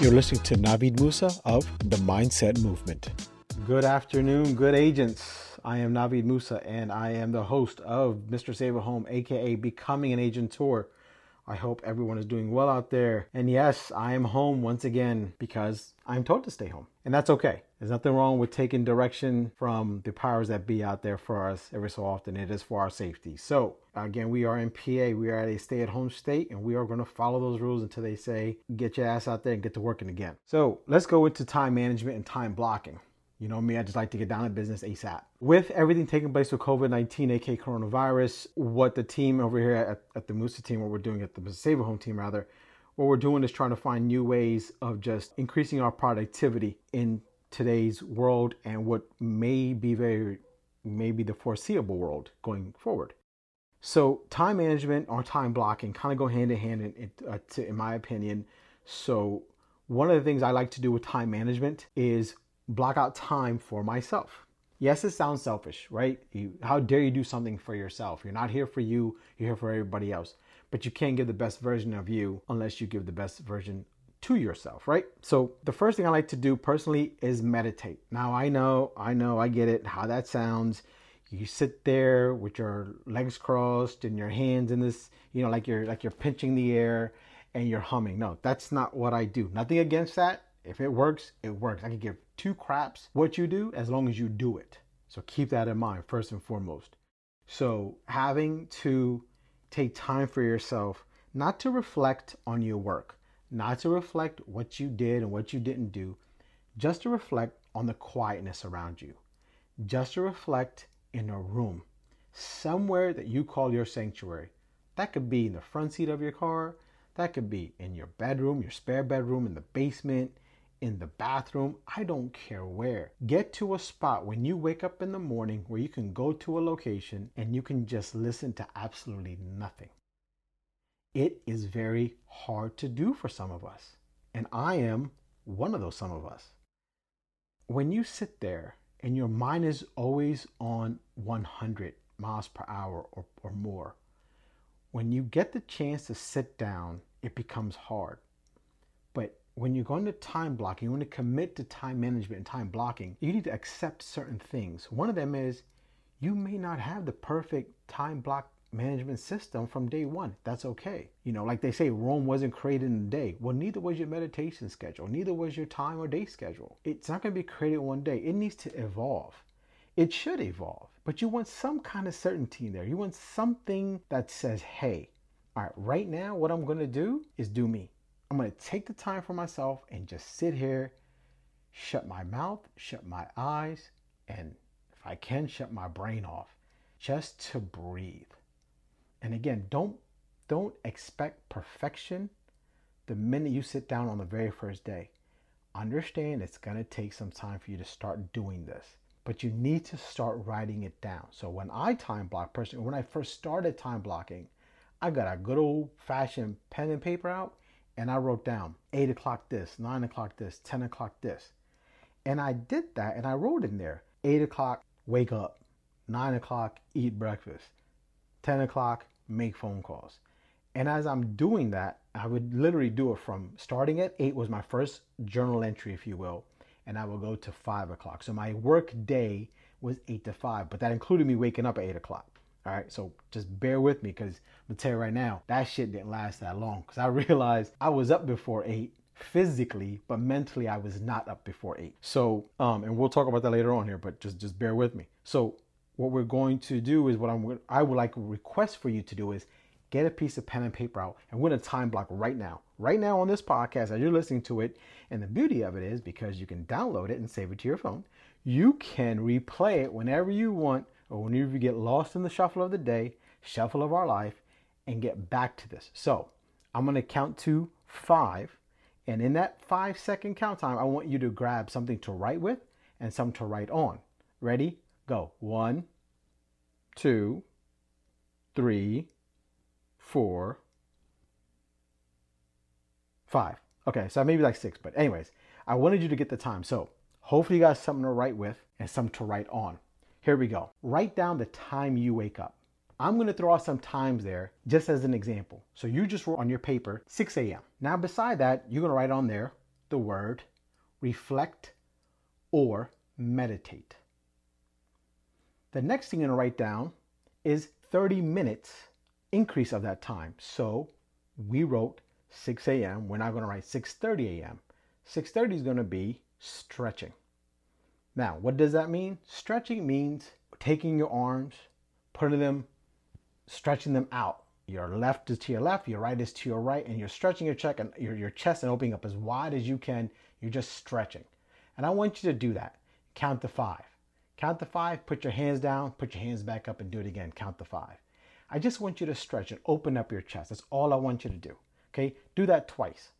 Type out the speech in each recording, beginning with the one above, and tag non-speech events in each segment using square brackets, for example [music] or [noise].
You're listening to Navid Musa of the Mindset Movement. Good afternoon, good agents. I am Navid Musa and I am the host of Mr. Save a Home, aka Becoming an Agent Tour. I hope everyone is doing well out there. And yes, I am home once again because I'm told to stay home. And that's okay. There's nothing wrong with taking direction from the powers that be out there for us every so often. It is for our safety. So, again, we are in PA. We are at a stay at home state and we are going to follow those rules until they say, get your ass out there and get to working again. So, let's go into time management and time blocking. You know me, I just like to get down to business ASAP. With everything taking place with COVID 19, aka coronavirus, what the team over here at, at the Musa team, what we're doing at the Save Home team rather, what we're doing is trying to find new ways of just increasing our productivity in today's world and what may be very, maybe the foreseeable world going forward. So, time management or time blocking kind of go hand in hand, in, uh, to, in my opinion. So, one of the things I like to do with time management is block out time for myself. Yes, it sounds selfish, right? You, how dare you do something for yourself? You're not here for you, you're here for everybody else. But you can't give the best version of you unless you give the best version to yourself, right? So the first thing I like to do personally is meditate. Now I know, I know, I get it, how that sounds. You sit there with your legs crossed and your hands in this, you know, like you're like you're pinching the air and you're humming. No, that's not what I do. Nothing against that. If it works, it works. I can give two craps what you do as long as you do it. So keep that in mind first and foremost. So having to take time for yourself, not to reflect on your work, not to reflect what you did and what you didn't do, just to reflect on the quietness around you, just to reflect in a room, somewhere that you call your sanctuary. That could be in the front seat of your car, that could be in your bedroom, your spare bedroom, in the basement, in the bathroom, I don't care where. Get to a spot when you wake up in the morning where you can go to a location and you can just listen to absolutely nothing. It is very hard to do for some of us, and I am one of those some of us. When you sit there and your mind is always on 100 miles per hour or, or more, when you get the chance to sit down, it becomes hard when you're going to time blocking, you want to commit to time management and time blocking, you need to accept certain things. One of them is you may not have the perfect time block management system from day one. That's okay. You know, like they say, Rome wasn't created in a day. Well, neither was your meditation schedule, neither was your time or day schedule. It's not going to be created one day. It needs to evolve. It should evolve, but you want some kind of certainty in there. You want something that says, hey, all right, right now, what I'm going to do is do me. I'm going to take the time for myself and just sit here, shut my mouth, shut my eyes, and if I can, shut my brain off just to breathe. And again, don't don't expect perfection the minute you sit down on the very first day. Understand it's going to take some time for you to start doing this, but you need to start writing it down. So when I time block personally, when I first started time blocking, I got a good old fashioned pen and paper out and I wrote down 8 o'clock this, 9 o'clock this, 10 o'clock this. And I did that and I wrote in there 8 o'clock, wake up, 9 o'clock, eat breakfast, 10 o'clock, make phone calls. And as I'm doing that, I would literally do it from starting at 8 was my first journal entry, if you will, and I will go to 5 o'clock. So my work day was 8 to 5, but that included me waking up at 8 o'clock. All right, so just bear with me because I'm gonna tell you right now, that shit didn't last that long because I [laughs] realized I was up before eight physically, but mentally I was not up before eight. So, um, and we'll talk about that later on here, but just just bear with me. So, what we're going to do is what I'm I would like request for you to do is get a piece of pen and paper out and we're gonna time block right now. Right now on this podcast, as you're listening to it, and the beauty of it is because you can download it and save it to your phone, you can replay it whenever you want or whenever you get lost in the shuffle of the day, shuffle of our life, and get back to this. So I'm going to count to five. And in that five second count time, I want you to grab something to write with and something to write on. Ready? Go. One, two, three, four, five. Okay, so maybe like six, but anyways, I wanted you to get the time. So hopefully you got something to write with and something to write on. Here we go. Write down the time you wake up. I'm going to throw out some times there just as an example. So you just wrote on your paper 6 a.m. Now, beside that, you're going to write on there the word reflect or meditate. The next thing you're going to write down is 30 minutes increase of that time. So we wrote 6 a.m. We're not going to write 6:30 a.m. 6:30 is going to be stretching. Now, what does that mean? Stretching means taking your arms, putting them, stretching them out. Your left is to your left, your right is to your right, and you're stretching your check and your, your chest and opening up as wide as you can. You're just stretching. And I want you to do that. Count to five. Count to five, put your hands down, put your hands back up, and do it again. Count to five. I just want you to stretch and open up your chest. That's all I want you to do. Okay, do that twice.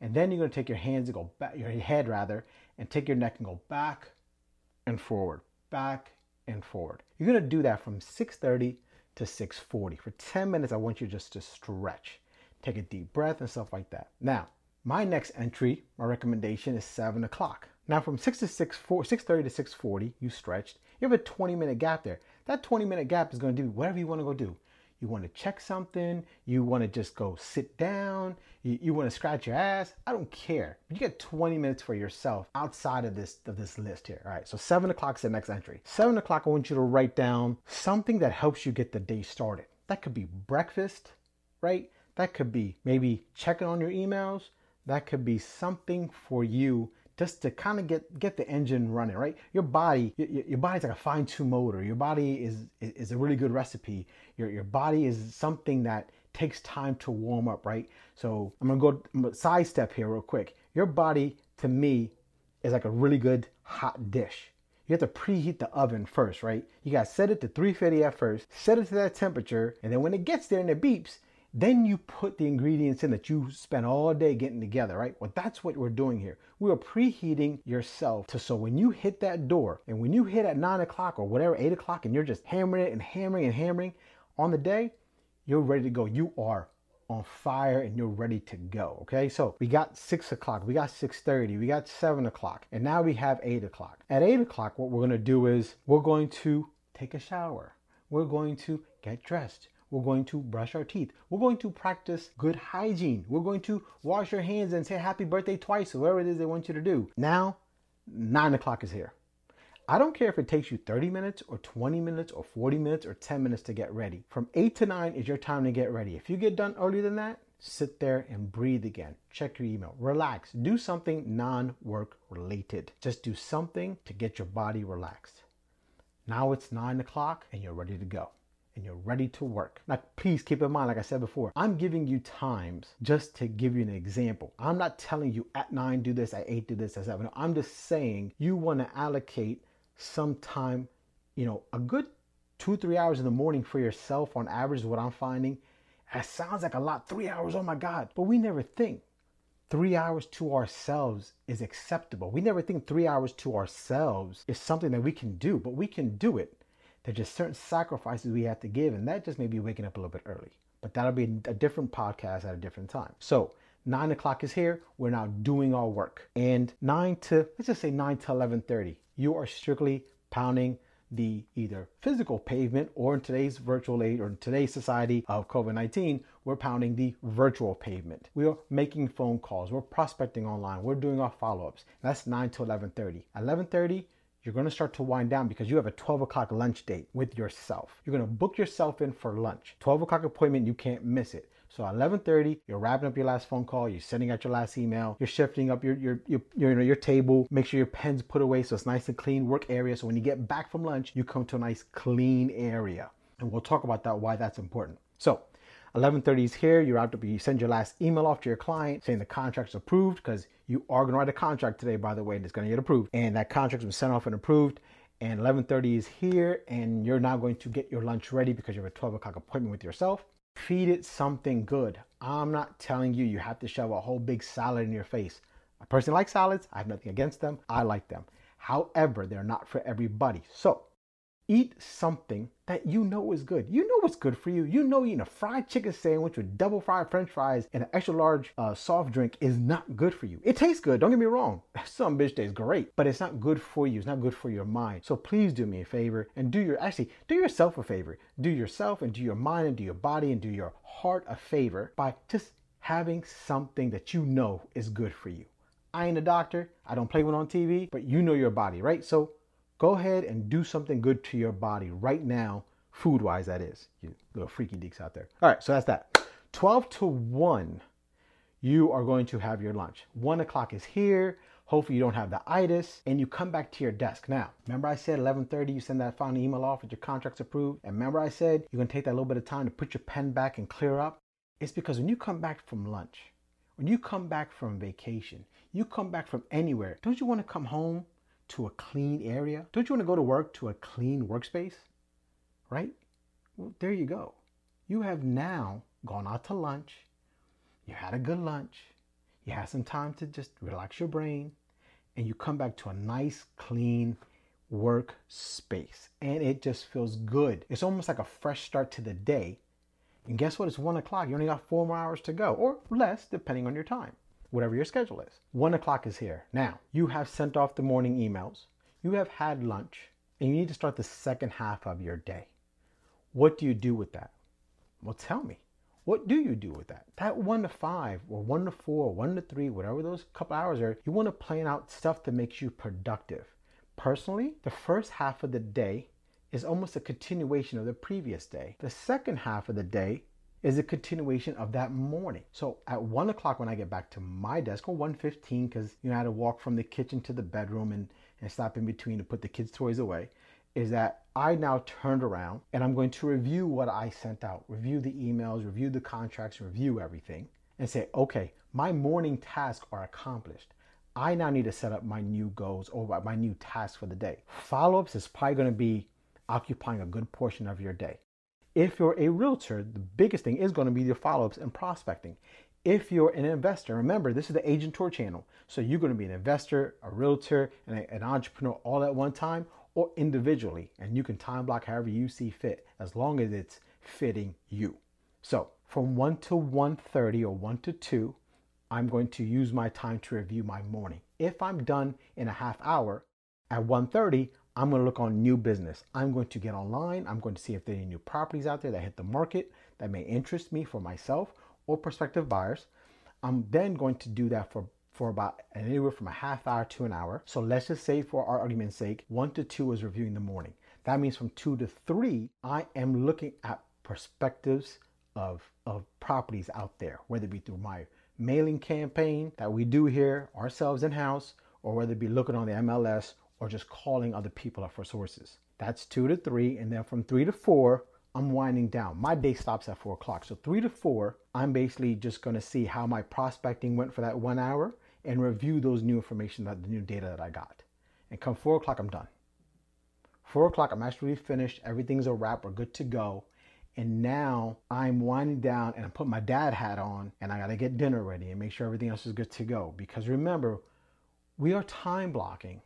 And then you're to take your hands and go back, your head rather, and take your neck and go back and forward, back and forward. You're to do that from 6:30 to 6:40. For 10 minutes, I want you just to stretch. Take a deep breath and stuff like that. Now, my next entry, my recommendation is 7 o'clock. Now, from 6 to 6, 4, 6.30 to 6.40, you stretched. You have a 20 minute gap there. That 20 minute gap is to do whatever you want to go do you want to check something, you want to just go sit down, you, you want to scratch your ass, I don't care. You get 20 minutes for yourself outside of this of this list here. All right, so seven o'clock is the next entry. Seven o'clock, I want you to write down something that helps you get the day started. That could be breakfast, right? That could be maybe checking on your emails. That could be something for you just to kind of get get the engine running, right? Your body, your, your body's like a fine-tuned motor. Your body is is a really good recipe. Your your body is something that takes time to warm up, right? So I'm gonna go sidestep here real quick. Your body, to me, is like a really good hot dish. You have to preheat the oven first, right? You gotta set it to 350 at first, set it to that temperature, and then when it gets there and it beeps, then you put the ingredients in that you spent all day getting together, right? Well, that's what we're doing here. We are preheating yourself to so when you hit that door and when you hit at nine o'clock or whatever, eight o'clock, and you're just hammering it and hammering and hammering on the day, you're ready to go. You are on fire and you're ready to go. Okay, so we got six o'clock, we got six thirty, we got seven o'clock, and now we have eight o'clock. At eight o'clock, what we're gonna do is we're going to take a shower. We're going to get dressed. We're going to brush our teeth. We're going to practice good hygiene. We're going to wash your hands and say happy birthday twice, or whatever it is they want you to do. Now, nine o'clock is here. I don't care if it takes you 30 minutes or 20 minutes or 40 minutes or 10 minutes to get ready. From 8 to 9 is your time to get ready. If you get done earlier than that, sit there and breathe again. Check your email. Relax. Do something non work related. Just do something to get your body relaxed. Now it's 9 o'clock and you're ready to go and you're ready to work. Now, please keep in mind, like I said before, I'm giving you times just to give you an example. I'm not telling you at nine do this, at eight do this, at seven. I'm just saying you want to allocate some time, you know, a good two, three hours in the morning for yourself on average is what I'm finding. It sounds like a lot, three hours, oh my God. But we never think three hours to ourselves is acceptable. We never think three hours to ourselves is something that we can do, but we can do it. There's just certain sacrifices we have to give, and that just may be waking up a little bit early. But that'll be a different podcast at a different time. So nine o'clock is here. We're now doing our work, and nine to let's just say nine to eleven thirty. You are strictly pounding the either physical pavement or in today's virtual age or in today's society of COVID 19, we're pounding the virtual pavement. We are making phone calls, we're prospecting online, we're doing our follow ups. That's 9 to 11:30. 11:30, you're going to start to wind down because you have a 12 o'clock lunch date with yourself. You're going to book yourself in for lunch. 12 o'clock appointment, you can't miss it. So at 11:30, you're wrapping up your last phone call, you're sending out your last email, you're shifting up your your your your, you know, your table, make sure your pen's put away so it's nice and clean work area. So when you get back from lunch, you come to a nice clean area. And we'll talk about that why that's important. So 11:30 is here. You're out to you send your last email off to your client saying the contract's approved because you are going to write a contract today, by the way, and it's going to get approved. And that contract's been sent off and approved. And 11:30 is here, and you're now going to get your lunch ready because you have a 12 o'clock appointment with yourself. Feed it something good. I'm not telling you you have to shove a whole big salad in your face. I personally like salads. I have nothing against them. I like them. However, they're not for everybody. So eat something that you know is good. You know what's good for you. You know eating a fried chicken sandwich with double fried french fries and an extra large uh, soft drink is not good for you. It tastes good, don't get me wrong. [laughs] Some bitch tastes great, but it's not good for you. It's not good for your mind. So please do me a favor and do your, actually, do yourself a favor. Do yourself and do your mind and do your body and do your heart a favor by just having something that you know is good for you. I ain't a doctor. I don't play one on TV, but you know your body, right? So go ahead and do something good to your body right now, food wise, that is. You little freaky deeks out there. All right, so that's that. 12 to 1, you are going to have your lunch. 1 o'clock is here. Hopefully you don't have the itis and you come back to your desk. Now, remember I said 11:30 you send that final email off with your contracts approved. And remember I said you're to take that little bit of time to put your pen back and clear up. It's because when you come back from lunch, when you come back from vacation, you come back from anywhere, don't you want to come home to a clean area? Don't you want to go to work to a clean workspace? Right? Well, there you go. You have now gone out to lunch. You had a good lunch you have some time to just relax your brain, and you come back to a nice, clean workspace. And it just feels good. It's almost like a fresh start to the day. And guess what? It's one o'clock. You only got four more hours to go, or less, depending on your time, whatever your schedule is. One o'clock is here. Now, you have sent off the morning emails, you have had lunch, and you need to start the second half of your day. What do you do with that? Well, tell me. What do you do with that? That one to five or one to four, or one to three, whatever those couple hours are, you want to plan out stuff that makes you productive. Personally, the first half of the day is almost a continuation of the previous day. The second half of the day is a continuation of that morning. So at one o'clock when I get back to my desk, or 1.15, because you know I had to walk from the kitchen to the bedroom and, and stop in between to put the kids' toys away is that I now turned around and I'm going to review what I sent out, review the emails, review the contracts, review everything, and say, okay, my morning tasks are accomplished. I now need to set up my new goals or my new tasks for the day. Follow ups is probably going to be occupying a good portion of your day. If you're a realtor, the biggest thing is going to be your follow ups and prospecting. If you're an investor, remember this is the Agent Tour channel. So you're going to be an investor, a realtor, and an entrepreneur all at one time, or individually, and you can time block however you see fit as long as it's fitting you. So from 1 to 1.30 or 1 to 2, I'm going to use my time to review my morning. If I'm done in a half hour, at 1.30, I'm going to look on new business. I'm going to get online. I'm going to see if there are any new properties out there that hit the market that may interest me for myself or prospective buyers. I'm then going to do that for for about anywhere from a half hour to an hour. So let's just say for our argument's sake, one to two is reviewing the morning. That means from two to three, I am looking at perspectives of, of properties out there, whether it be through my mailing campaign that we do here ourselves in house, or whether it be looking on the MLS or just calling other people up for sources. That's two to three. And then from three to four, I'm winding down. My day stops at four o'clock. So three to four, I'm basically just going to see how my prospecting went for that one hour and review those new information, that the new data that I got. And come four o'clock, I'm done. Four o'clock, I'm actually finished. Everything's a wrap. We're good to go. And now I'm winding down and I put my dad hat on and I got to get dinner ready and make sure everything else is good to go. Because remember, we are time blocking,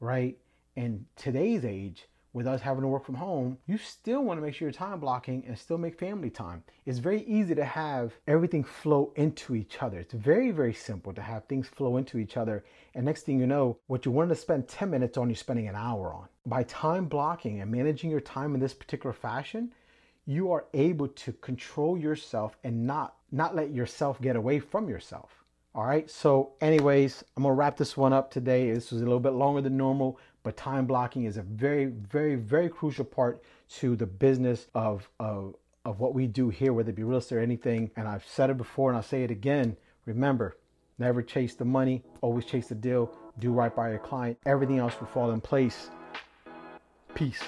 right? In today's age, with us having to work from home, you still want to make sure you're time blocking and still make family time. It's very easy to have everything flow into each other. It's very, very simple to have things flow into each other. And next thing you know, what you wanted to spend 10 minutes on, you're spending an hour on. By time blocking and managing your time in this particular fashion, you are able to control yourself and not not let yourself get away from yourself. All right. So, anyways, I'm gonna wrap this one up today. This was a little bit longer than normal, but time blocking is a very, very, very crucial part to the business of of of what we do here, whether it be real estate or anything. And I've said it before, and I'll say it again. Remember, never chase the money. Always chase the deal. Do right by your client. Everything else will fall in place. Peace.